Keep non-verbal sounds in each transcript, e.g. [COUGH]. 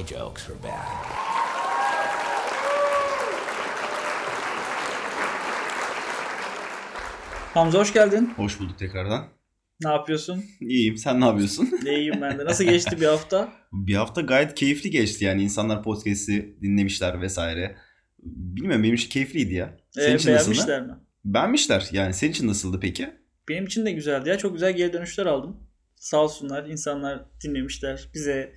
My jokes were bad. Hamza hoş geldin. Hoş bulduk tekrardan. Ne yapıyorsun? İyiyim. Sen ne yapıyorsun? [LAUGHS] İyiyim ben de. Nasıl geçti bir hafta? bir hafta gayet keyifli geçti yani. insanlar podcast'i dinlemişler vesaire. Bilmiyorum benim için keyifliydi ya. Senin Ee, için nasıldı? beğenmişler mi? Beğenmişler. Yani senin için nasıldı peki? Benim için de güzeldi ya. Çok güzel geri dönüşler aldım. Sağ olsunlar. insanlar dinlemişler. Bize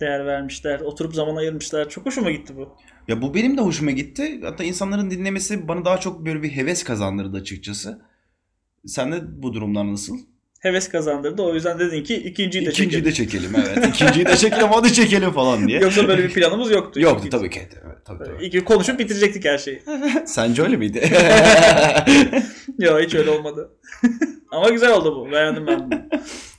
değer vermişler. Oturup zaman ayırmışlar. Çok hoşuma gitti bu. Ya bu benim de hoşuma gitti. Hatta insanların dinlemesi bana daha çok böyle bir heves kazandırdı açıkçası. Sen de bu durumlar nasıl? Heves kazandırdı. O yüzden dedin ki ikinciyi de İkinciyi çekelim. de çekelim evet. İkinciyi de çekelim hadi çekelim falan diye. Yoksa böyle bir planımız yoktu. Yoktu İkinci- tabii ki. Evet, tabii, tabii. İki konuşup bitirecektik her şeyi. [LAUGHS] Sence öyle miydi? [LAUGHS] Yok hiç öyle olmadı. [LAUGHS] Ama güzel oldu bu. Beğendim ben bunu.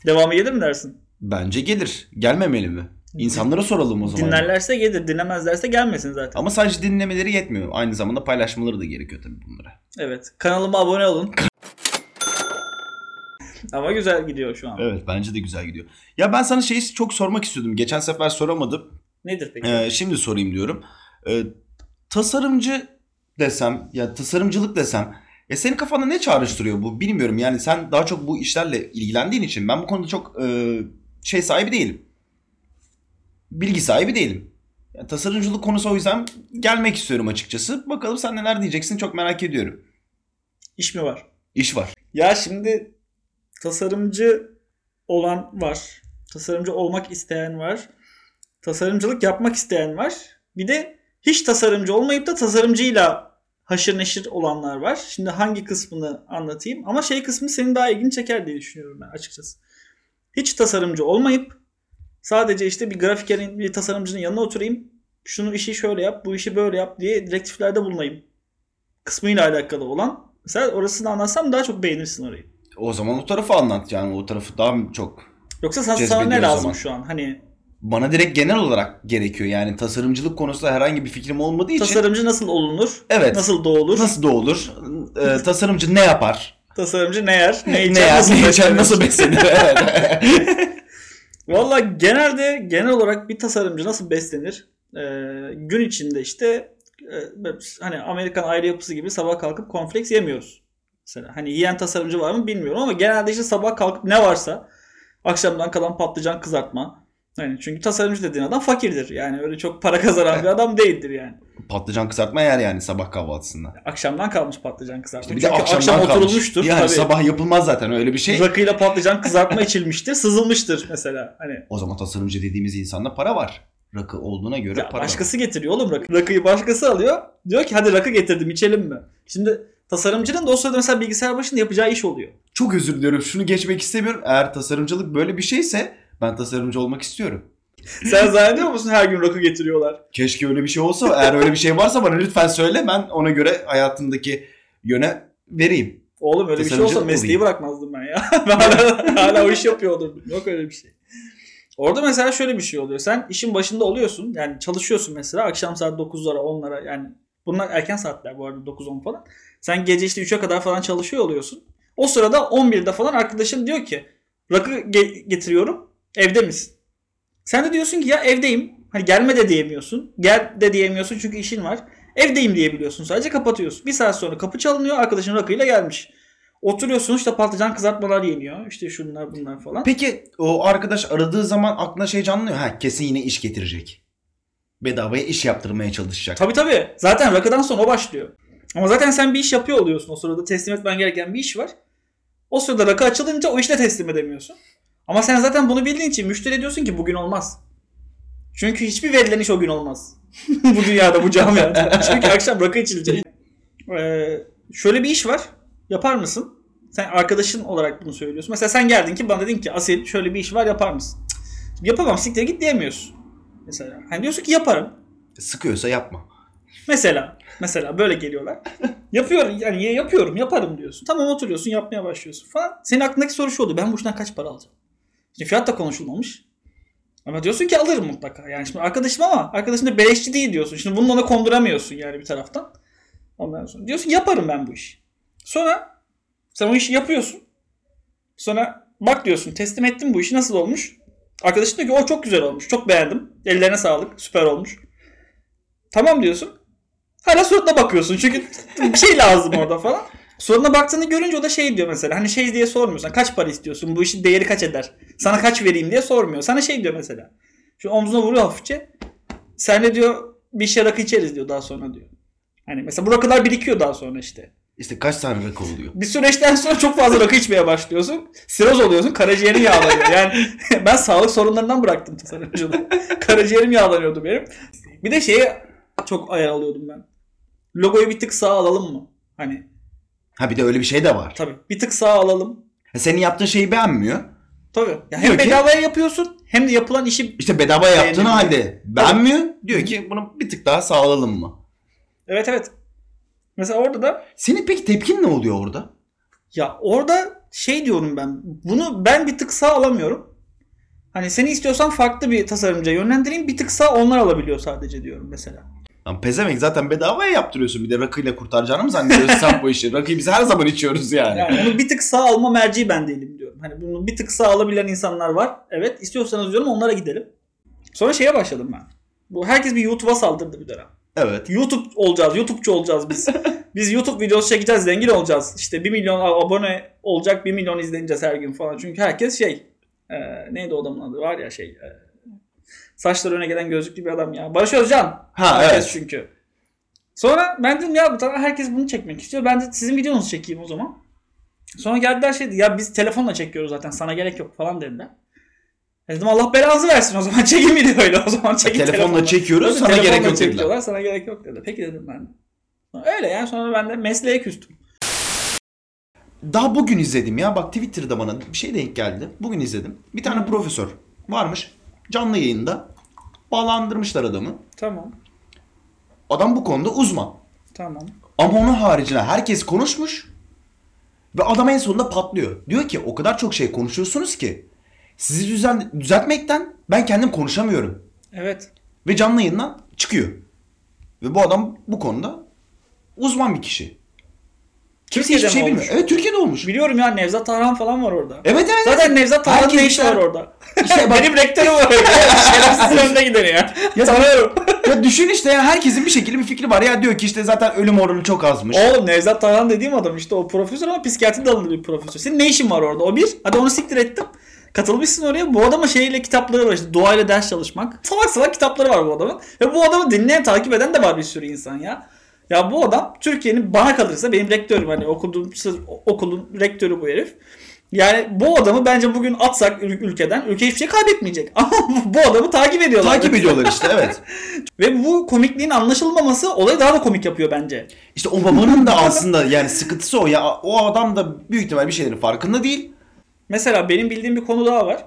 Devamı gelir mi dersin? Bence gelir. Gelmemeli mi? İnsanlara soralım o zaman. Dinlerlerse gelir. Dinlemezlerse gelmesin zaten. Ama sadece dinlemeleri yetmiyor. Aynı zamanda paylaşmaları da gerekiyor tabii bunlara. Evet. Kanalıma abone olun. [LAUGHS] Ama güzel gidiyor şu an. Evet bence de güzel gidiyor. Ya ben sana şeyi çok sormak istiyordum. Geçen sefer soramadım. Nedir peki? Ee, şimdi sorayım diyorum. Ee, tasarımcı desem ya tasarımcılık desem ya senin kafanda ne çağrıştırıyor bu bilmiyorum. Yani sen daha çok bu işlerle ilgilendiğin için ben bu konuda çok e, şey sahibi değilim. Bilgi sahibi değilim. Yani tasarımcılık konusu o yüzden gelmek istiyorum açıkçası. Bakalım sen neler diyeceksin çok merak ediyorum. İş mi var? İş var. Ya şimdi tasarımcı olan var. Tasarımcı olmak isteyen var. Tasarımcılık yapmak isteyen var. Bir de hiç tasarımcı olmayıp da tasarımcıyla haşır neşir olanlar var. Şimdi hangi kısmını anlatayım? Ama şey kısmı senin daha ilgini çeker diye düşünüyorum ben açıkçası. Hiç tasarımcı olmayıp sadece işte bir grafikerin, bir tasarımcının yanına oturayım. Şunu işi şöyle yap, bu işi böyle yap diye direktiflerde bulunayım. Kısmıyla alakalı olan. Mesela orasını anlatsam daha çok beğenirsin orayı. O zaman o tarafı anlat yani o tarafı daha çok Yoksa sana, sana ne lazım zaman. şu an? Hani bana direkt genel olarak gerekiyor. Yani tasarımcılık konusunda herhangi bir fikrim olmadığı için. tasarımcı nasıl olunur? Evet. Nasıl doğulur? Nasıl doğulur? Ee, [LAUGHS] tasarımcı ne yapar? Tasarımcı ne yer? Ne [LAUGHS] içer? ne yer? nasıl Ne içer? Nasıl beslenir? [LAUGHS] Evet. Valla genelde genel olarak bir tasarımcı nasıl beslenir? Ee, gün içinde işte e, hani Amerikan aile yapısı gibi sabah kalkıp cornflakes yemiyoruz. Mesela hani yiyen tasarımcı var mı bilmiyorum ama genelde işte sabah kalkıp ne varsa akşamdan kalan patlıcan kızartma. Yani çünkü tasarımcı dediğin adam fakirdir. Yani öyle çok para kazanan bir adam değildir yani. Patlıcan kızartma yer yani sabah kahvaltısında. Akşamdan kalmış patlıcan kızartma. İşte bir de Çünkü akşamdan akşam kalmış. oturulmuştur. Yani tabii. sabah yapılmaz zaten öyle bir şey. Rakıyla patlıcan kızartma içilmiştir, sızılmıştır mesela. Hani O zaman tasarımcı dediğimiz insanda para var. Rakı olduğuna göre ya para başkası getiriyor oğlum rakı. Rakıyı başkası alıyor. Diyor ki hadi rakı getirdim içelim mi? Şimdi tasarımcının da o sırada mesela bilgisayar başında yapacağı iş oluyor. var. Çok özür diliyorum. Şunu geçmek istemiyorum. Eğer tasarımcılık böyle bir şeyse ben tasarımcı olmak istiyorum. Sen zannediyor musun her gün rakı getiriyorlar? Keşke öyle bir şey olsa. Eğer öyle bir şey varsa bana lütfen söyle. Ben ona göre hayatımdaki yöne vereyim. Oğlum öyle bir şey Tasarımcı olsa mesleği olayım. bırakmazdım ben ya. [LAUGHS] Ben hala, hala o iş yapıyor olurdum. Yok öyle bir şey. Orada mesela şöyle bir şey oluyor. Sen işin başında oluyorsun. Yani çalışıyorsun mesela akşam saat 9'lara 10'lara yani bunlar erken saatler bu arada 9-10 falan. Sen gece işte 3'e kadar falan çalışıyor oluyorsun. O sırada 11'de falan arkadaşın diyor ki rakı ge- getiriyorum evde misin? Sen de diyorsun ki ya evdeyim. Hani gelme de diyemiyorsun. Gel de diyemiyorsun çünkü işin var. Evdeyim diyebiliyorsun sadece kapatıyorsun. Bir saat sonra kapı çalınıyor arkadaşın rakıyla gelmiş. Oturuyorsun işte patlıcan kızartmalar yeniyor. İşte şunlar bunlar falan. Peki o arkadaş aradığı zaman aklına şey canlanıyor. Ha kesin yine iş getirecek. Bedavaya iş yaptırmaya çalışacak. Tabii tabii. Zaten rakıdan sonra o başlıyor. Ama zaten sen bir iş yapıyor oluyorsun. O sırada teslim etmen gereken bir iş var. O sırada rakı açılınca o işte teslim edemiyorsun. Ama sen zaten bunu bildiğin için müşteri diyorsun ki bugün olmaz. Çünkü hiçbir verilen iş o gün olmaz. [LAUGHS] bu dünyada, bu camiada. [LAUGHS] Çünkü akşam rakı içilecek. Ee, şöyle bir iş var. Yapar mısın? Sen arkadaşın olarak bunu söylüyorsun. Mesela sen geldin ki bana dedin ki Asil şöyle bir iş var yapar mısın? Cık, Yapamam siktir git diyemiyorsun. Mesela. Hani diyorsun ki yaparım. Sıkıyorsa yapma. Mesela mesela böyle geliyorlar. [LAUGHS] Yapıyorum yani ya yapıyorum yaparım diyorsun. Tamam oturuyorsun yapmaya başlıyorsun falan. Senin aklındaki soru şu oluyor. Ben bu işten kaç para alacağım? Şimdi fiyat da konuşulmamış. Ama diyorsun ki alırım mutlaka. Yani şimdi arkadaşım ama arkadaşım da beleşçi değil diyorsun. Şimdi bunu ona konduramıyorsun yani bir taraftan. Ondan sonra diyorsun yaparım ben bu işi. Sonra sen o işi yapıyorsun. Sonra bak diyorsun teslim ettim bu işi nasıl olmuş? Arkadaşın diyor ki o çok güzel olmuş. Çok beğendim. Ellerine sağlık. Süper olmuş. Tamam diyorsun. Hala suratına bakıyorsun. Çünkü bir şey lazım orada falan. Suratına baktığını görünce o da şey diyor mesela. Hani şey diye sormuyorsun. Kaç para istiyorsun? Bu işin değeri kaç eder? Sana kaç vereyim diye sormuyor. Sana şey diyor mesela. Şu omzuna vuruyor hafifçe. Sen de diyor bir şey rakı içeriz diyor daha sonra diyor. Hani mesela bu rakılar birikiyor daha sonra işte. İşte kaç tane rakı oluyor? Bir süreçten sonra çok fazla rakı içmeye başlıyorsun. Siroz oluyorsun. Karaciğerin yağlanıyor. Yani [LAUGHS] ben sağlık sorunlarından bıraktım tasarımcılığı. [LAUGHS] Karaciğerim yağlanıyordu benim. Bir de şeye çok ayar alıyordum ben. Logoyu bir tık sağa alalım mı? Hani Ha bir de öyle bir şey de var. tabii bir tık sağa alalım. Ha, Senin yaptığın şeyi beğenmiyor. Tabii. Ya hem Diyor ki- bedavaya yapıyorsun hem de yapılan işi İşte bedava yaptığın halde beğenmiyor. Diyor ki bunu bir tık daha sağlayalım mı? Evet evet. Mesela orada da Senin peki tepkin ne oluyor orada? ya orada şey diyorum ben. Bunu ben bir tık sağ alamıyorum. Hani seni istiyorsan farklı bir tasarımcıya yönlendireyim. Bir tık sağ onlar alabiliyor sadece diyorum mesela. Lan pezevenk zaten bedavaya yaptırıyorsun. Bir de rakıyla kurtaracağını mı zannediyorsun sen bu işi? [LAUGHS] Rakıyı biz her zaman içiyoruz yani. Yani onu bir tık sağ alma merci ben değilim diyorum. Hani bunu bir tık sağ alabilen insanlar var. Evet istiyorsanız diyorum onlara gidelim. Sonra şeye başladım ben. Bu herkes bir YouTube'a saldırdı bir dönem. Evet. YouTube olacağız, YouTube'cu olacağız biz. [LAUGHS] biz YouTube videosu çekeceğiz, zengin olacağız. İşte 1 milyon abone olacak, 1 milyon izleneceğiz her gün falan. Çünkü herkes şey, e, neydi o adamın adı var ya şey, e, saçları öne gelen gözlüklü bir adam ya. Barış Özcan. Ha herkes evet. çünkü. Sonra ben dedim ya bu tarafa herkes bunu çekmek istiyor. Ben de sizin videonuzu çekeyim o zaman. Sonra geldiler şey ya biz telefonla çekiyoruz zaten sana gerek yok falan dediler. E Dedim Allah belanızı versin o zaman [LAUGHS] çekin videoyla o zaman çekin Telefonla çekiyoruz Tabii sana telefonla gerek yok dediler. çekiyorlar, sana gerek yok dedi. Peki dedim ben de. Öyle yani sonra ben de mesleğe küstüm. Daha bugün izledim ya. Bak Twitter'da bana bir şey denk geldi. Bugün izledim. Bir tane profesör varmış. Canlı yayında. Bağlandırmışlar adamı. Tamam. Adam bu konuda uzman. Tamam. Ama onun haricinde herkes konuşmuş. Ve adam en sonunda patlıyor. Diyor ki o kadar çok şey konuşuyorsunuz ki. Sizi düzen, düzeltmekten ben kendim konuşamıyorum. Evet. Ve canlı yayından çıkıyor. Ve bu adam bu konuda uzman bir kişi. Kimse Türkiye'de hiçbir şey mi bilmiyor. olmuş? Evet Türkiye'de olmuş. Biliyorum ya Nevzat Tarhan falan var orada. Evet evet. Zaten Nevzat Tarhan'ın Herkes ne işi işte- var orada? İşte bak- [LAUGHS] Benim rektörüm var. [LAUGHS] Şerefsizin önde gideni ya. Ya- Tanıyorum. Ya düşün işte ya herkesin bir şekilde bir fikri var. Ya diyor ki işte zaten ölüm oranı çok azmış. Oğlum Nevzat Tarhan dediğim adam işte o profesör ama psikiyatri dalında bir profesör. Senin ne işin var orada? O bir. Hadi onu siktir ettim. Katılmışsın oraya. Bu adama şeyle kitapları var işte doğayla ders çalışmak. Salak salak kitapları var bu adamın. Ve bu adamı dinleyen takip eden de var bir sürü insan ya. Ya bu adam Türkiye'nin bana kalırsa benim rektörüm hani okuduğum okulun rektörü bu herif. Yani bu adamı bence bugün atsak ül- ülkeden ülke hiçbir şey kaybetmeyecek. [LAUGHS] Ama bu adamı takip ediyorlar. Takip ediyorlar işte evet. [LAUGHS] Ve bu komikliğin anlaşılmaması olayı daha da komik yapıyor bence. İşte o babanın da aslında yani sıkıntısı o ya. O adam da büyük ihtimal bir şeylerin farkında değil. Mesela benim bildiğim bir konu daha var.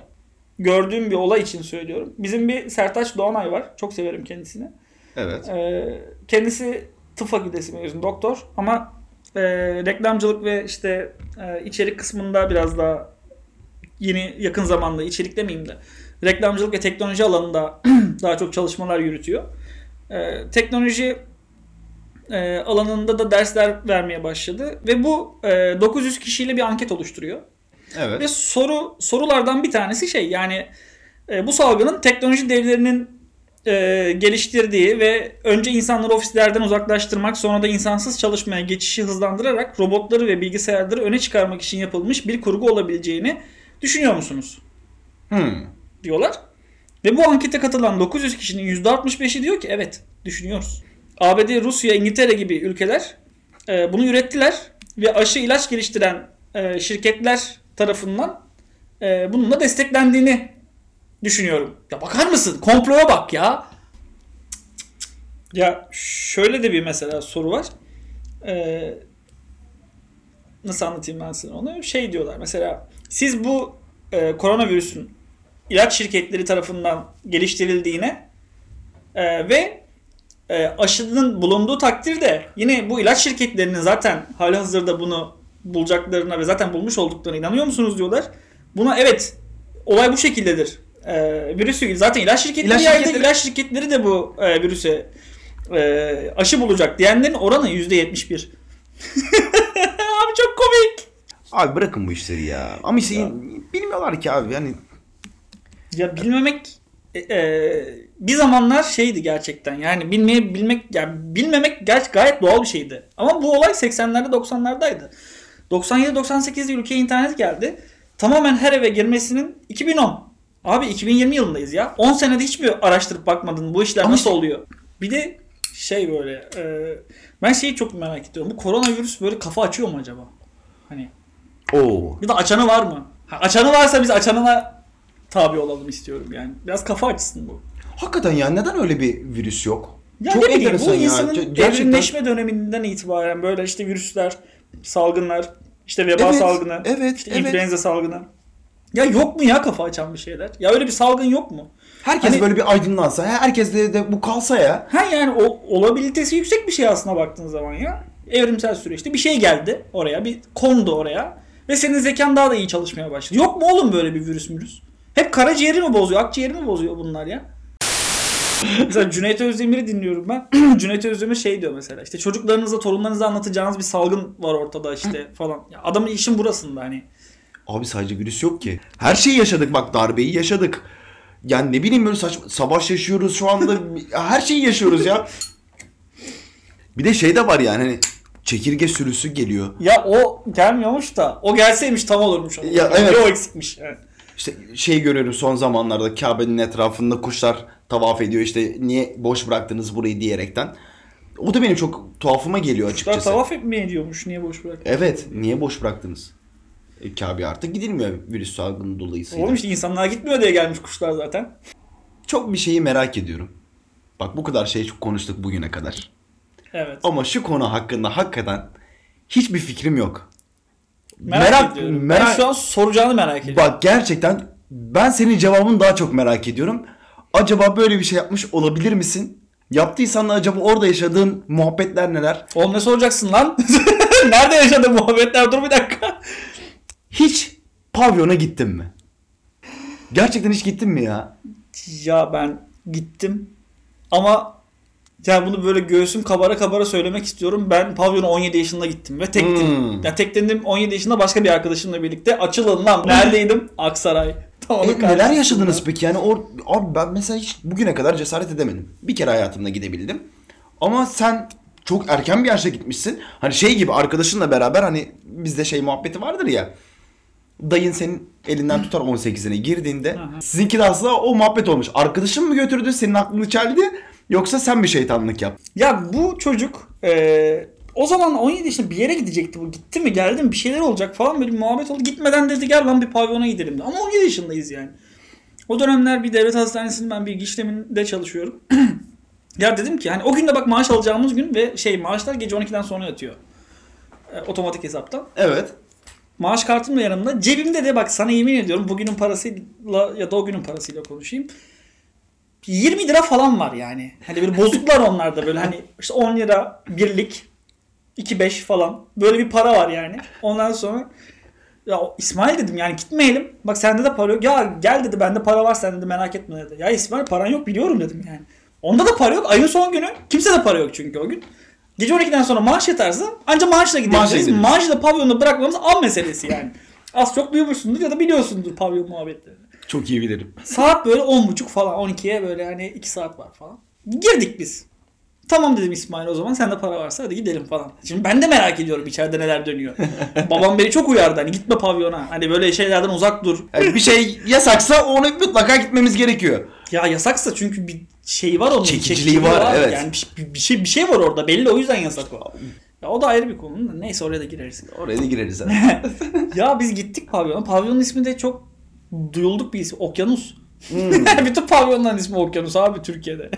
Gördüğüm bir olay için söylüyorum. Bizim bir Sertaç Doğanay var. Çok severim kendisini. Evet. Ee, kendisi tıp fakültesi mezunu doktor ama e, reklamcılık ve işte e, içerik kısmında biraz daha yeni yakın zamanda içerik demeyeyim de reklamcılık ve teknoloji alanında [CLEARS THROAT] daha çok çalışmalar yürütüyor. E, teknoloji e, alanında da dersler vermeye başladı ve bu e, 900 kişiyle bir anket oluşturuyor. Evet. Ve soru sorulardan bir tanesi şey yani e, bu salgının teknoloji devlerinin e, geliştirdiği ve önce insanları ofislerden uzaklaştırmak sonra da insansız çalışmaya geçişi hızlandırarak robotları ve bilgisayarları öne çıkarmak için yapılmış bir kurgu olabileceğini düşünüyor musunuz? Hmm. diyorlar. Ve bu ankete katılan 900 kişinin %65'i diyor ki evet düşünüyoruz. ABD, Rusya, İngiltere gibi ülkeler e, bunu ürettiler ve aşı ilaç geliştiren e, şirketler tarafından e, bununla desteklendiğini düşünüyorum. Ya bakar mısın? Komploya bak ya. Ya şöyle de bir mesela soru var. E, nasıl anlatayım ben sana onu? Şey diyorlar mesela siz bu e, koronavirüsün ilaç şirketleri tarafından geliştirildiğine e, ve e, aşının bulunduğu takdirde yine bu ilaç şirketlerinin zaten hali hazırda bunu bulacaklarına ve zaten bulmuş olduklarına inanıyor musunuz diyorlar. Buna evet olay bu şekildedir. E, virüsü zaten ilaç şirketleri İlaç yaydı. şirketleri- ilaç şirketleri de bu e, virüse e, aşı bulacak diyenlerin oranı %71. [LAUGHS] Abi çok komik. Abi bırakın bu işleri ya. Ama işte bilmiyorlar ki abi yani. Ya bilmemek e, e, bir zamanlar şeydi gerçekten. Yani bilmeye bilmek yani bilmemek ger- gayet doğal bir şeydi. Ama bu olay 80'lerde 90'lardaydı. 97-98'de ülkeye internet geldi. Tamamen her eve girmesinin 2010. Abi 2020 yılındayız ya. 10 senede hiç mi araştırıp bakmadın bu işler Ama nasıl işte- oluyor? Bir de şey böyle e, ben şeyi çok merak ediyorum. Bu koronavirüs böyle kafa açıyor mu acaba? Hani Oo. bir de açanı var mı? Ha, açanı varsa biz açanına tabi olalım istiyorum yani. Biraz kafa açsın bu. Hakikaten ya neden öyle bir virüs yok? Ya Çok ne bileyim bu enteresan ya. insanın Ge- gerçekten- evrimleşme döneminden itibaren böyle işte virüsler, salgınlar, işte veba Evet, salgını, evet, işte evet. influenza salgını. Ya yok mu ya kafa açan bir şeyler? Ya öyle bir salgın yok mu? Herkes Hani- böyle bir aydınlansa, herkes de, de bu kalsa ya. Ha yani o olabilitesi yüksek bir şey aslında baktığın zaman ya. Evrimsel süreçte bir şey geldi oraya, bir kondu oraya ve senin zekan daha da iyi çalışmaya başladı. Yok mu oğlum böyle bir virüs mürüs? Hep karaciğeri mi bozuyor, akciğeri mi bozuyor bunlar ya? mesela Cüneyt Özdemir'i dinliyorum ben. [CLEARS THROAT] Cüneyt Özdemir şey diyor mesela işte çocuklarınıza, torunlarınıza anlatacağınız bir salgın var ortada işte [CLEARS THROAT] falan. Ya adamın işin burasında hani. Abi sadece virüs yok ki. Her şeyi yaşadık bak darbeyi yaşadık. Yani ne bileyim böyle saçma savaş yaşıyoruz şu anda. [LAUGHS] her şeyi yaşıyoruz ya. Bir de şey de var yani hani çekirge sürüsü geliyor. Ya o gelmiyormuş da o gelseymiş tam olurmuş. o. Ya, evet. Bir o eksikmiş. Evet. İşte şey görüyorum son zamanlarda Kabe'nin etrafında kuşlar tavaf ediyor işte niye boş bıraktınız burayı diyerekten. O da benim çok tuhafıma geliyor Kuşlar açıkçası. tavaf etmeye ediyormuş. Niye boş bırak? Evet niye boş bıraktınız? E, Kabe artık gidilmiyor virüs salgını dolayısıyla. Oğlum işte insanlar gitmiyor diye gelmiş kuşlar zaten. Çok bir şeyi merak ediyorum. Bak bu kadar şey çok konuştuk bugüne kadar. Evet. Ama şu konu hakkında hakikaten hiçbir fikrim yok. Merak, ediyorum. Ben şu an soracağını merak ediyorum. Bak gerçekten ben senin cevabını daha çok merak ediyorum. Acaba böyle bir şey yapmış olabilir misin? Yaptıysan da acaba orada yaşadığın muhabbetler neler? Oğlum ne soracaksın lan? [LAUGHS] Nerede yaşadın muhabbetler? Dur bir dakika. Hiç pavyona gittin mi? Gerçekten hiç gittin mi ya? Ya ben gittim. Ama ya bunu böyle göğsüm kabara kabara söylemek istiyorum. Ben pavyona 17 yaşında gittim ve tektim. Hmm. Ya teklendim 17 yaşında başka bir arkadaşımla birlikte. Açılın lan. Neredeydim? Aksaray. [LAUGHS] E, neler yaşadınız peki? Yani or abi ben mesela hiç bugüne kadar cesaret edemedim. Bir kere hayatımda gidebildim. Ama sen çok erken bir yaşta gitmişsin. Hani şey gibi arkadaşınla beraber hani bizde şey muhabbeti vardır ya. Dayın senin elinden tutar 18'ine girdiğinde. Sizinki de aslında o muhabbet olmuş. Arkadaşın mı götürdü senin aklını çeldi yoksa sen mi şeytanlık yaptın? Ya bu çocuk eee, o zaman 17 yaşında bir yere gidecekti bu. Gitti mi geldi mi bir şeyler olacak falan böyle bir muhabbet oldu. Gitmeden dedi gel lan bir pavyona gidelim de. Ama 17 yaşındayız yani. O dönemler bir devlet hastanesinin ben bilgi işleminde çalışıyorum. [CLEARS THROAT] ya dedim ki hani o gün de bak maaş alacağımız gün ve şey maaşlar gece 12'den sonra yatıyor. E, otomatik hesaptan. Evet. Maaş kartım da yanımda. Cebimde de bak sana yemin ediyorum bugünün parasıyla ya da o günün parasıyla konuşayım. 20 lira falan var yani. Hani böyle bozuklar [LAUGHS] onlarda böyle hani işte 10 lira birlik 2-5 falan. Böyle bir para var yani. Ondan sonra ya İsmail dedim yani gitmeyelim. Bak sende de para yok. Ya gel dedi bende para var sen dedi merak etme dedi. Ya İsmail paran yok biliyorum dedim yani. Onda da para yok. Ayın son günü. Kimse de para yok çünkü o gün. Gece 12'den sonra maaş yatarsa anca maaşla gidebiliriz. Maaşı da pavyonda bırakmamız an meselesi yani. Az çok duymuşsundur ya da biliyorsundur pavyon muhabbetlerini. Çok iyi bilirim. Saat böyle 10.30 falan 12'ye böyle hani 2 saat var falan. Girdik biz. Tamam dedim İsmail o zaman sende para varsa hadi gidelim falan. Şimdi ben de merak ediyorum içeride neler dönüyor. [LAUGHS] Babam beni çok uyardı hani gitme pavyona. Hani böyle şeylerden uzak dur. Yani bir şey yasaksa onu mutlaka gitmemiz gerekiyor. Ya yasaksa çünkü bir şey var onun. Çekiciliği var, evet. Yani bir, bir şey bir şey var orada belli o yüzden yasak o. Ya o da ayrı bir konu da neyse oraya da gireriz. Oraya da gireriz. [LAUGHS] ya biz gittik pavyona. Pavyonun ismi de çok duyulduk bir isim. Okyanus. Hmm. [LAUGHS] Bütün pavyonların ismi Okyanus abi Türkiye'de.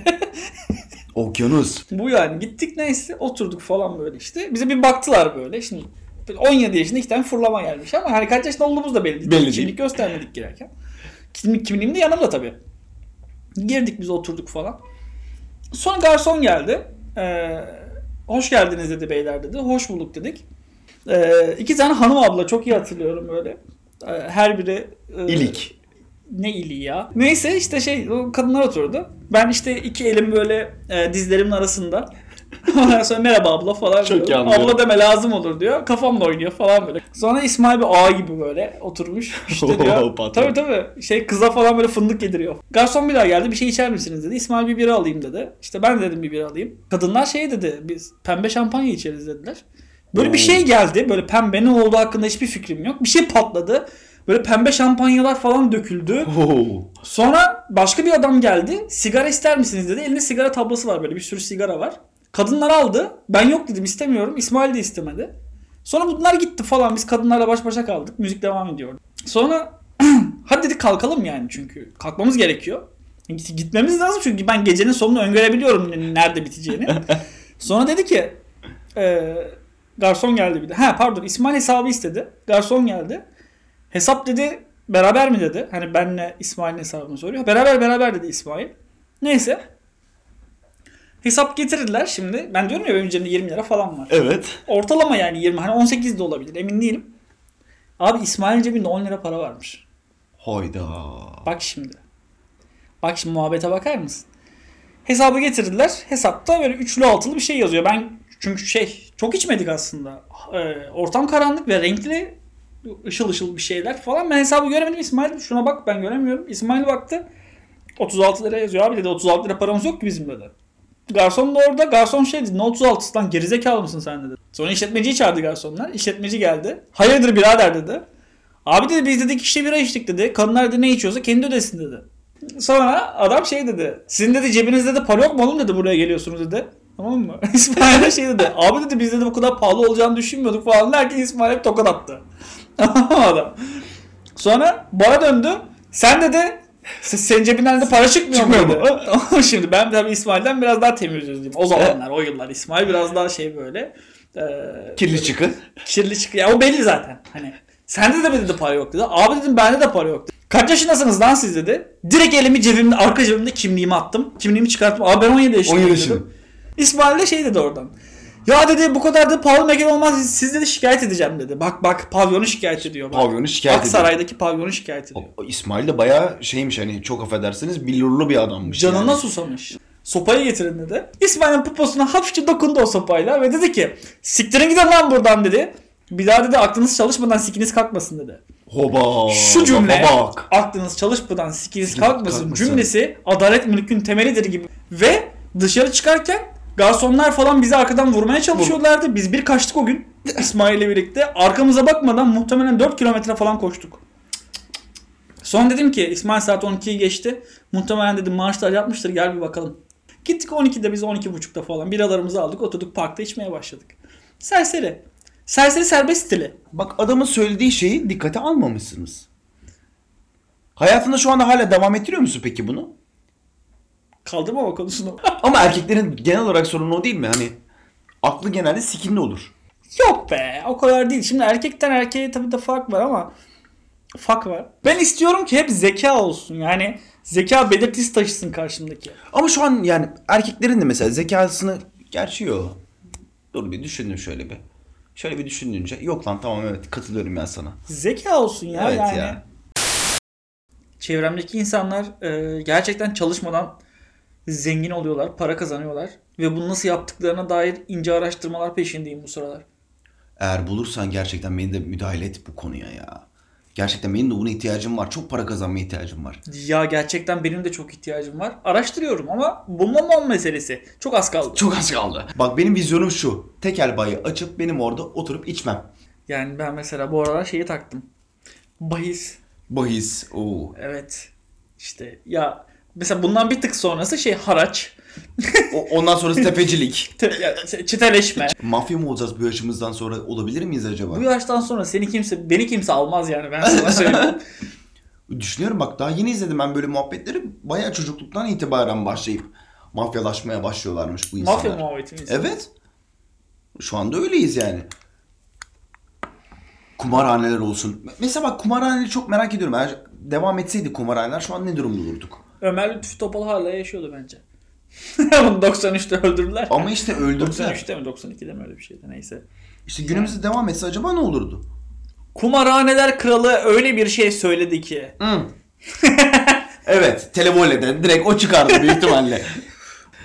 [LAUGHS] Okyanus. Bu yani gittik neyse oturduk falan böyle işte. Bize bir baktılar böyle. Şimdi böyle 17 yaşında iki tane fırlama gelmiş ama hani kaç yaşında olduğumuz da belli değil. Belli değil. Kimlik göstermedik girerken. Kimlik, kimliğim de yanımda tabii. Girdik biz oturduk falan. Sonra garson geldi. Ee, hoş geldiniz dedi beyler dedi. Hoş bulduk dedik. Ee, iki tane hanım abla çok iyi hatırlıyorum böyle. Ee, her biri e, İlik. ne iliği ya. Neyse işte şey o kadınlar oturdu. Ben işte iki elim böyle e, dizlerimin arasında [LAUGHS] sonra merhaba abla falan Çok diyor. Abla deme lazım olur diyor. Kafamla oynuyor falan böyle. Sonra İsmail bir ağa gibi böyle oturmuş. [LAUGHS] İşte diyor. Tabii tabii. Şey kıza falan böyle fındık yediriyor. Garson bir daha geldi. Bir şey içer misiniz dedi. İsmail bir bira alayım dedi. İşte ben dedim bir bira alayım. Kadınlar şey dedi. Biz pembe şampanya içeriz dediler. Böyle bir Oo. şey geldi. Böyle pembe ne olduğu hakkında hiçbir fikrim yok. Bir şey patladı. Böyle pembe şampanyalar falan döküldü. Oo. Sonra başka bir adam geldi. Sigara ister misiniz dedi. Elinde sigara tablası var böyle bir sürü sigara var. Kadınlar aldı. Ben yok dedim istemiyorum. İsmail de istemedi. Sonra bunlar gitti falan. Biz kadınlarla baş başa kaldık. Müzik devam ediyordu. Sonra [CLEARS THROAT] hadi dedik kalkalım yani çünkü. Kalkmamız gerekiyor. Git- Gitmemiz lazım çünkü ben gecenin sonunu öngörebiliyorum nerede biteceğini. [LAUGHS] Sonra dedi ki e, garson geldi bir de. Ha pardon İsmail hesabı istedi. Garson geldi. Hesap dedi beraber mi dedi. Hani benle İsmail'in hesabını soruyor. Beraber beraber dedi İsmail. Neyse. Hesap getirdiler şimdi. Ben diyorum ya benim cebimde 20 lira falan var. Evet. Ortalama yani 20. Hani 18 de olabilir emin değilim. Abi İsmail'in cebinde 10 lira para varmış. Hayda. Bak şimdi. Bak şimdi muhabbete bakar mısın? Hesabı getirdiler. Hesapta böyle üçlü altılı bir şey yazıyor. Ben çünkü şey çok içmedik aslında. Ee, ortam karanlık ve renkli ışıl ışıl bir şeyler falan. Ben hesabı göremedim. İsmail şuna bak ben göremiyorum. İsmail baktı. 36 lira yazıyor. Abi dedi 36 lira paramız yok ki bizim dedi. Garson da orada. Garson şey dedi. Ne 36'sı lan gerizekalı mısın sen dedi. Sonra işletmeciyi çağırdı garsonlar. İşletmeci geldi. Hayırdır birader dedi. Abi dedi biz dedik işte bira içtik dedi. Kadınlar dedi ne içiyorsa kendi ödesin dedi. Sonra adam şey dedi. Sizin dedi cebinizde de para yok mu oğlum dedi buraya geliyorsunuz dedi. Tamam mı? [LAUGHS] İsmail de şey dedi. Abi dedi biz dedi bu kadar pahalı olacağını düşünmüyorduk falan derken İsmail hep tokat attı. [LAUGHS] Adam. Sonra bana döndü. Sen dedi "se- senin cebinden de para çıkmıyor, Çıkmıyor mu? mu? [LAUGHS] dedi. Tamam şimdi ben tabii İsmail'den biraz daha temiz yüzlüyüm. O zamanlar o yıllar İsmail biraz daha şey böyle. E, Kirli çıkı. kirli çıkıyor. Ya o belli zaten. Hani sende de dedi para yok dedi. Abi dedim bende de para yok dedi. Kaç yaşındasınız lan siz dedi. Direkt elimi cebimde arka cebimde kimliğimi attım. Kimliğimi çıkarttım. Abi ben 17 yaşındayım 17 dedim. yaşındayım. İsmail de şey dedi oradan. Ya dedi bu kadar da pahalı mekan olmaz siz dedi şikayet edeceğim dedi. Bak bak pavyonu şikayet ediyor. Bak. Pavyonu şikayet ediyor. Aksaray'daki pavyonu şikayet ediyor. O- İsmail de bayağı şeymiş hani çok affedersiniz billurlu bir adammış. Canına yani. susamış. Sopayı getirin dedi. İsmail'in poposuna hafifçe dokundu o sopayla ve dedi ki siktirin gidin lan buradan dedi. Bir daha dedi aklınız çalışmadan sikiniz kalkmasın dedi. Hoba. Şu cümle bak. aklınız çalışmadan Sikiniz kalkmasın kalkmasın. cümlesi adalet mülkün temelidir gibi. Ve dışarı çıkarken garsonlar falan bizi arkadan vurmaya çalışıyorlardı. Biz bir kaçtık o gün [LAUGHS] İsmail ile birlikte. Arkamıza bakmadan muhtemelen 4 kilometre falan koştuk. Son dedim ki İsmail saat 12'yi geçti. Muhtemelen dedim maaşlar yapmıştır gel bir bakalım. Gittik 12'de biz 12.30'da falan biralarımızı aldık oturduk parkta içmeye başladık. Serseri. Serseri serbest stili. Bak adamın söylediği şeyi dikkate almamışsınız. Hayatında şu anda hala devam ettiriyor musun peki bunu? Kaldırmama konusunu. [LAUGHS] Ama erkeklerin genel olarak sorunu o değil mi? Hani aklı genelde sikinde olur. Yok be o kadar değil. Şimdi erkekten erkeğe tabii de fark var ama fark var. Ben istiyorum ki hep zeka olsun. Yani zeka belirtisi taşısın karşımdaki. Ama şu an yani erkeklerin de mesela zekasını gerçi yok. Dur bir düşündüm şöyle bir. Şöyle bir düşündüğünce yok lan tamam evet katılıyorum ben sana. Zeka olsun ya evet yani. ya. Çevremdeki insanlar e, gerçekten çalışmadan zengin oluyorlar, para kazanıyorlar ve bunu nasıl yaptıklarına dair ince araştırmalar peşindeyim bu sıralar. Eğer bulursan gerçekten beni de müdahale et bu konuya ya. Gerçekten benim de buna ihtiyacım var. Çok para kazanmaya ihtiyacım var. Ya gerçekten benim de çok ihtiyacım var. Araştırıyorum ama bulmamam meselesi. Çok az kaldı. Çok az kaldı. Bak benim vizyonum şu. Tekel bayı açıp benim orada oturup içmem. Yani ben mesela bu aralar şeyi taktım. Bahis. Bahis. Oo. Evet. İşte ya mesela bundan bir tık sonrası şey haraç. O, ondan sonrası [LAUGHS] tepecilik. Te- ya, çeteleşme. Mafya mı olacağız bu yaşımızdan sonra olabilir miyiz acaba? Bu yaştan sonra seni kimse beni kimse almaz yani ben sana söyleyeyim. [LAUGHS] [LAUGHS] Düşünüyorum bak daha yeni izledim ben böyle muhabbetleri. Bayağı çocukluktan itibaren başlayıp mafyalaşmaya başlıyorlarmış bu insanlar. Mafya muhabbetimiz. Evet. Şu anda öyleyiz yani. Kumarhaneler olsun. Mesela bak kumarhaneleri çok merak ediyorum. Eğer devam etseydi kumarhaneler şu an ne durumda olurduk? Ömer Lütfü Topal hala yaşıyordu bence. [LAUGHS] Bunu 93'te öldürdüler. Ama işte öldürdüler. 93'te mi 92'de mi öyle bir şeydi neyse. İşte günümüzde devam etse acaba ne olurdu? Kumarhaneler kralı öyle bir şey söyledi ki. Hı. evet. Televole'den direkt o çıkardı büyük ihtimalle.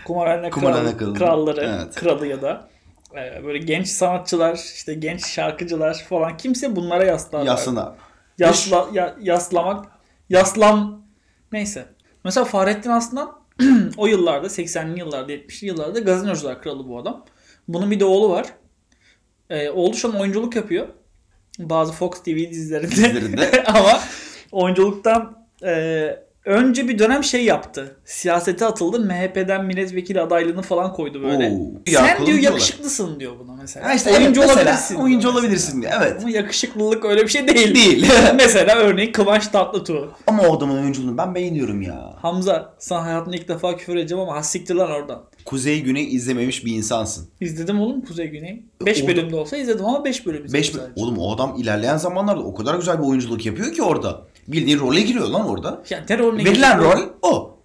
kumarhane, [LAUGHS] Kumarhane kral- kralı. kralları, Evet. kralı ya da e, böyle genç sanatçılar, işte genç şarkıcılar falan kimse bunlara yaslar. Yasına. Yasla, ya- yaslamak, yaslam neyse. Mesela Fahrettin Aslan [CLEARS THROAT] o yıllarda 80'li yıllarda 70'li yıllarda gazinocular kralı bu adam. Bunun bir de oğlu var. Ee, oğlu şu an oyunculuk yapıyor. Bazı Fox TV dizilerinde. Dizilerinde. [LAUGHS] Ama oyunculuktan e, önce bir dönem şey yaptı. Siyasete atıldı. MHP'den milletvekili adaylığını falan koydu böyle. Oo. Ya, Sen diyor yakışıklısın diyor buna mesela. Ha işte oyuncu mesela, olabilirsin. diyor oyuncu olabilirsin diye. Evet. Ama yakışıklılık öyle bir şey değil. Değil. [LAUGHS] mesela örneğin Kıvanç Tatlıtuğ. Ama o adamın oyunculuğunu ben beğeniyorum ya. Hamza sana hayatımda ilk defa küfür edeceğim ama hassiktir lan oradan. Kuzey Güney izlememiş bir insansın. İzledim oğlum Kuzey Güney. 5 O- bölümde olsa izledim ama 5 bölüm izledim Beş, sadece. oğlum o adam ilerleyen zamanlarda o kadar güzel bir oyunculuk yapıyor ki orada. Bildiğin role giriyor lan orada. Yani ne Verilen giriyor? rol o.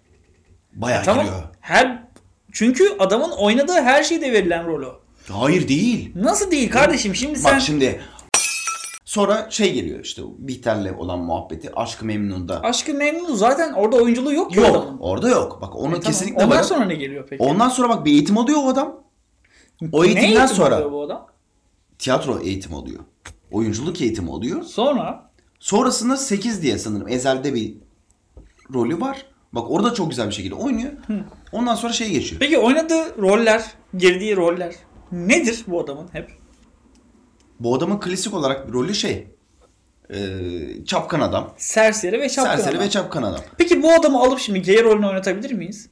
Bayağı Tamam. giriyor. Her çünkü adamın oynadığı her şeyde verilen rol o. Hayır değil. Nasıl değil kardeşim? Şimdi sen Bak şimdi sonra şey geliyor işte Bihter'le olan muhabbeti Aşkı Memnun'da. Aşkı Memnun'u zaten orada oyunculuğu yok ki Yok adamın. orada yok. Bak onun E tamam. kesinlikle Ondan var. sonra ne geliyor peki? Ondan sonra bak bir eğitim alıyor o adam. O Ne eğitimden eğitim sonra bu adam? tiyatro eğitimi alıyor. Oyunculuk eğitimi alıyor. Sonra Sonrasında 8 diye sanırım ezelde bir rolü var. Bak orada çok güzel bir şekilde oynuyor. Ondan sonra şey geçiyor. peki oynadığı roller, girdiği roller nedir bu adamın hep? Bu adamın klasik olarak bir rolü şey. E, çapkan adam. Serseri ve şapkalı. Serseri adam. ve çapkan adam. Peki bu adamı alıp şimdi gay rolünü oynatabilir miyiz?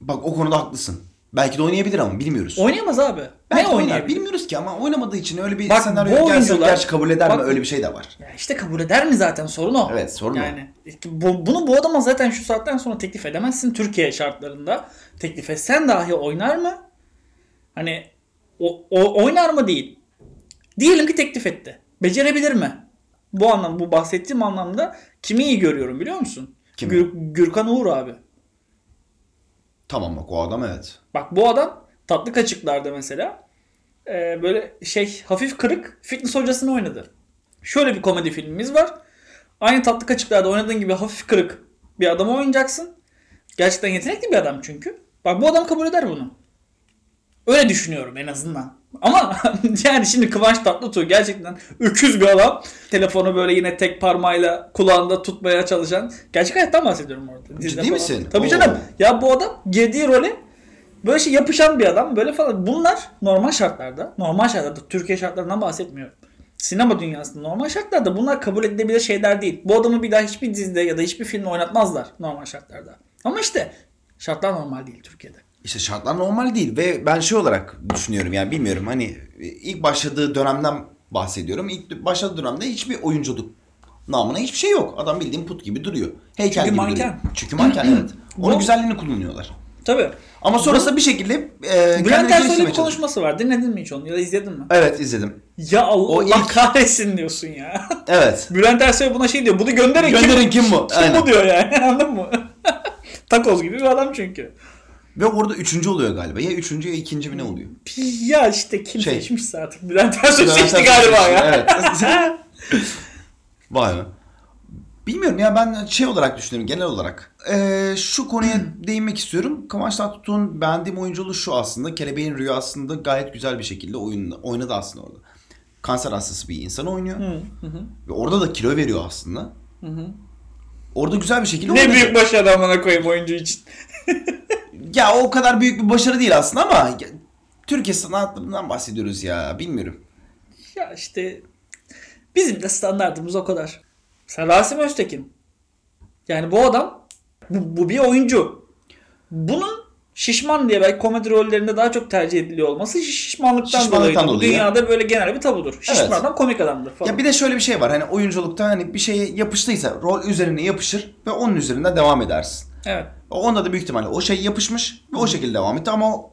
Bak o konuda haklısın. Belki de oynayabilir ama bilmiyoruz. Oynayamaz abi. Belki ne oynar. Bilmiyoruz ki ama oynamadığı için öyle bir Bak, senaryo bu oyuncular- gerçi kabul eder mi? Bak- Öyle bir şey de var. Ya işte kabul eder mi zaten sorun o. Evet, sorun o. yani, Bu, bunu bu adama zaten şu saatten sonra teklif edemezsin Türkiye şartlarında. Teklif etsen dahi oynar mı? Hani o, o oynar mı değil. Diyelim ki teklif etti. Becerebilir mi? Bu anlam bu bahsettiğim anlamda kimi iyi görüyorum biliyor musun? Kimi? Gür- Gürkan Uğur abi. Tamam bak o adam evet. Bak bu adam tatlı kaçıklarda mesela e, böyle şey hafif kırık fitness hocasını oynadı. Şöyle bir komedi filmimiz var. Aynı tatlı kaçıklarda oynadığın gibi hafif kırık bir adamı oynayacaksın. Gerçekten yetenekli bir adam çünkü. Bak bu adam kabul eder bunu. Öyle düşünüyorum en azından. Ama [LAUGHS] yani şimdi Kıvanç Tatlıtuğ gerçekten öküz bir adam. Telefonu böyle yine tek parmağıyla kulağında tutmaya çalışan. Gerçek hayattan bahsediyorum orada. Ciddi falan. misin? Tabii Oo. canım. Ya bu adam girdiği role böyle şey yapışan bir adam. Böyle falan. Bunlar normal şartlarda. Normal şartlarda. Türkiye şartlarından bahsetmiyorum. Sinema dünyasında normal şartlarda bunlar kabul edilebilir şeyler değil. Bu adamı bir daha hiçbir dizide ya da hiçbir filmde oynatmazlar normal şartlarda. Ama işte şartlar normal değil Türkiye'de. İşte şartlar normal değil ve ben şey olarak düşünüyorum yani bilmiyorum hani ilk başladığı dönemden bahsediyorum. İlk başladığı dönemde hiçbir oyunculuk namına hiçbir şey yok. Adam bildiğin put gibi duruyor. Heykel Çünkü gibi manken. duruyor. Çünkü manken evet. [CLEARS THROAT] Onun Bu- güzelliğini kullanıyorlar. Tabii. Ama sonrasında bir şekilde e, Bülent kendini Ersoy'la geliştirmeye bir çalışıyor. konuşması var. Dinledin mi hiç onu ya da izledin mi? Evet izledim. Ya Allah, O ilk- kahretsin diyorsun ya. [LAUGHS] Evet. Bülent Ersoy buna şey diyor. Bunu gönderin, Gönderin kim? kim bu? [LAUGHS] Kim Aynen. bu diyor yani [LAUGHS] anladın mı? Takoz gibi bir adam çünkü. Ve orada üçüncü oluyor galiba. Ya üçüncü ya ikinci mi ne oluyor? Ya işte kim Şey. seçmişse artık. Bülent Ersoy Bülent seçti Ersoy galiba seçti, ya. Evet. [LAUGHS] Vay be. Bilmiyorum ya ben şey olarak düşünüyorum genel olarak. Ee, şu konuya değinmek istiyorum. Kıvanç Tatlıtuğ'un beğendiğim oyunculuğu şu aslında. Kelebeğin Rüyası'nda gayet güzel bir şekilde oyun, oynadı aslında orada. Kanser hastası bir insan oynuyor. Hı, hı, hı. Ve orada da kilo veriyor aslında. hı. Orada güzel bir şekilde ne oynadı. büyük başarı amına koyayım oyuncu için. [LAUGHS] Ya o kadar büyük bir başarı değil aslında ama ya, Türkiye sanatlarından bahsediyoruz ya. Bilmiyorum. Ya işte bizim de standartımız o kadar. Sen Rasim Öztekin. Yani bu adam bu, bu bir oyuncu. Bunun şişman diye belki komedi rollerinde daha çok tercih ediliyor olması şişmanlıktan, Şişmanlıktan dolayı. Dünyada böyle genel bir tabudur. Şişman Evet. adam komik adamdır falan. Ya bir de şöyle bir şey var. Hani oyunculukta hani bir şeye yapıştıysa rol üzerine yapışır ve onun üzerinden devam edersin. Evet. Onda da büyük ihtimalle o şey yapışmış ve o şekilde devam etti ama o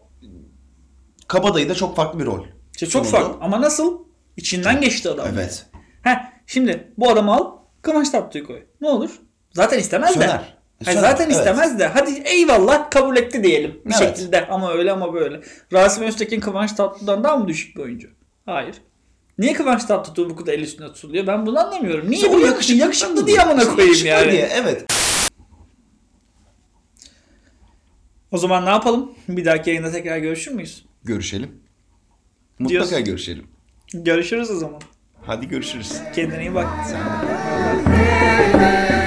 Kabadayı da çok farklı bir rol. İşte çok sunuldu. farklı. Ama nasıl? İçinden geçti adam. Evet. Heh, şimdi bu adamı al Kıvanç Tatlıtuğ'u koy. Ne olur? Zaten istemez de. Söner. Hayır, Söner, zaten evet. istemez de. Hadi eyvallah kabul etti diyelim. Bir Evet. şekilde ama öyle ama böyle. Rasim Öztekin Kıvanç Tatlıtuğ'dan daha mı düşük bir oyuncu? Hayır. Niye Kıvanç Tatlıtuğ bu kadar el üstünde tutuluyor? Ben bunu anlamıyorum. Niye İşte bu yakışıklı, yakışıklı diye amına koyayım yani. Diye, evet. O zaman ne yapalım? Bir dahaki yayında tekrar görüşür müyüz? Görüşelim. Mutlaka Diyorsun. görüşelim. Görüşürüz o zaman. Hadi görüşürüz. Kendine iyi bak. Sen de.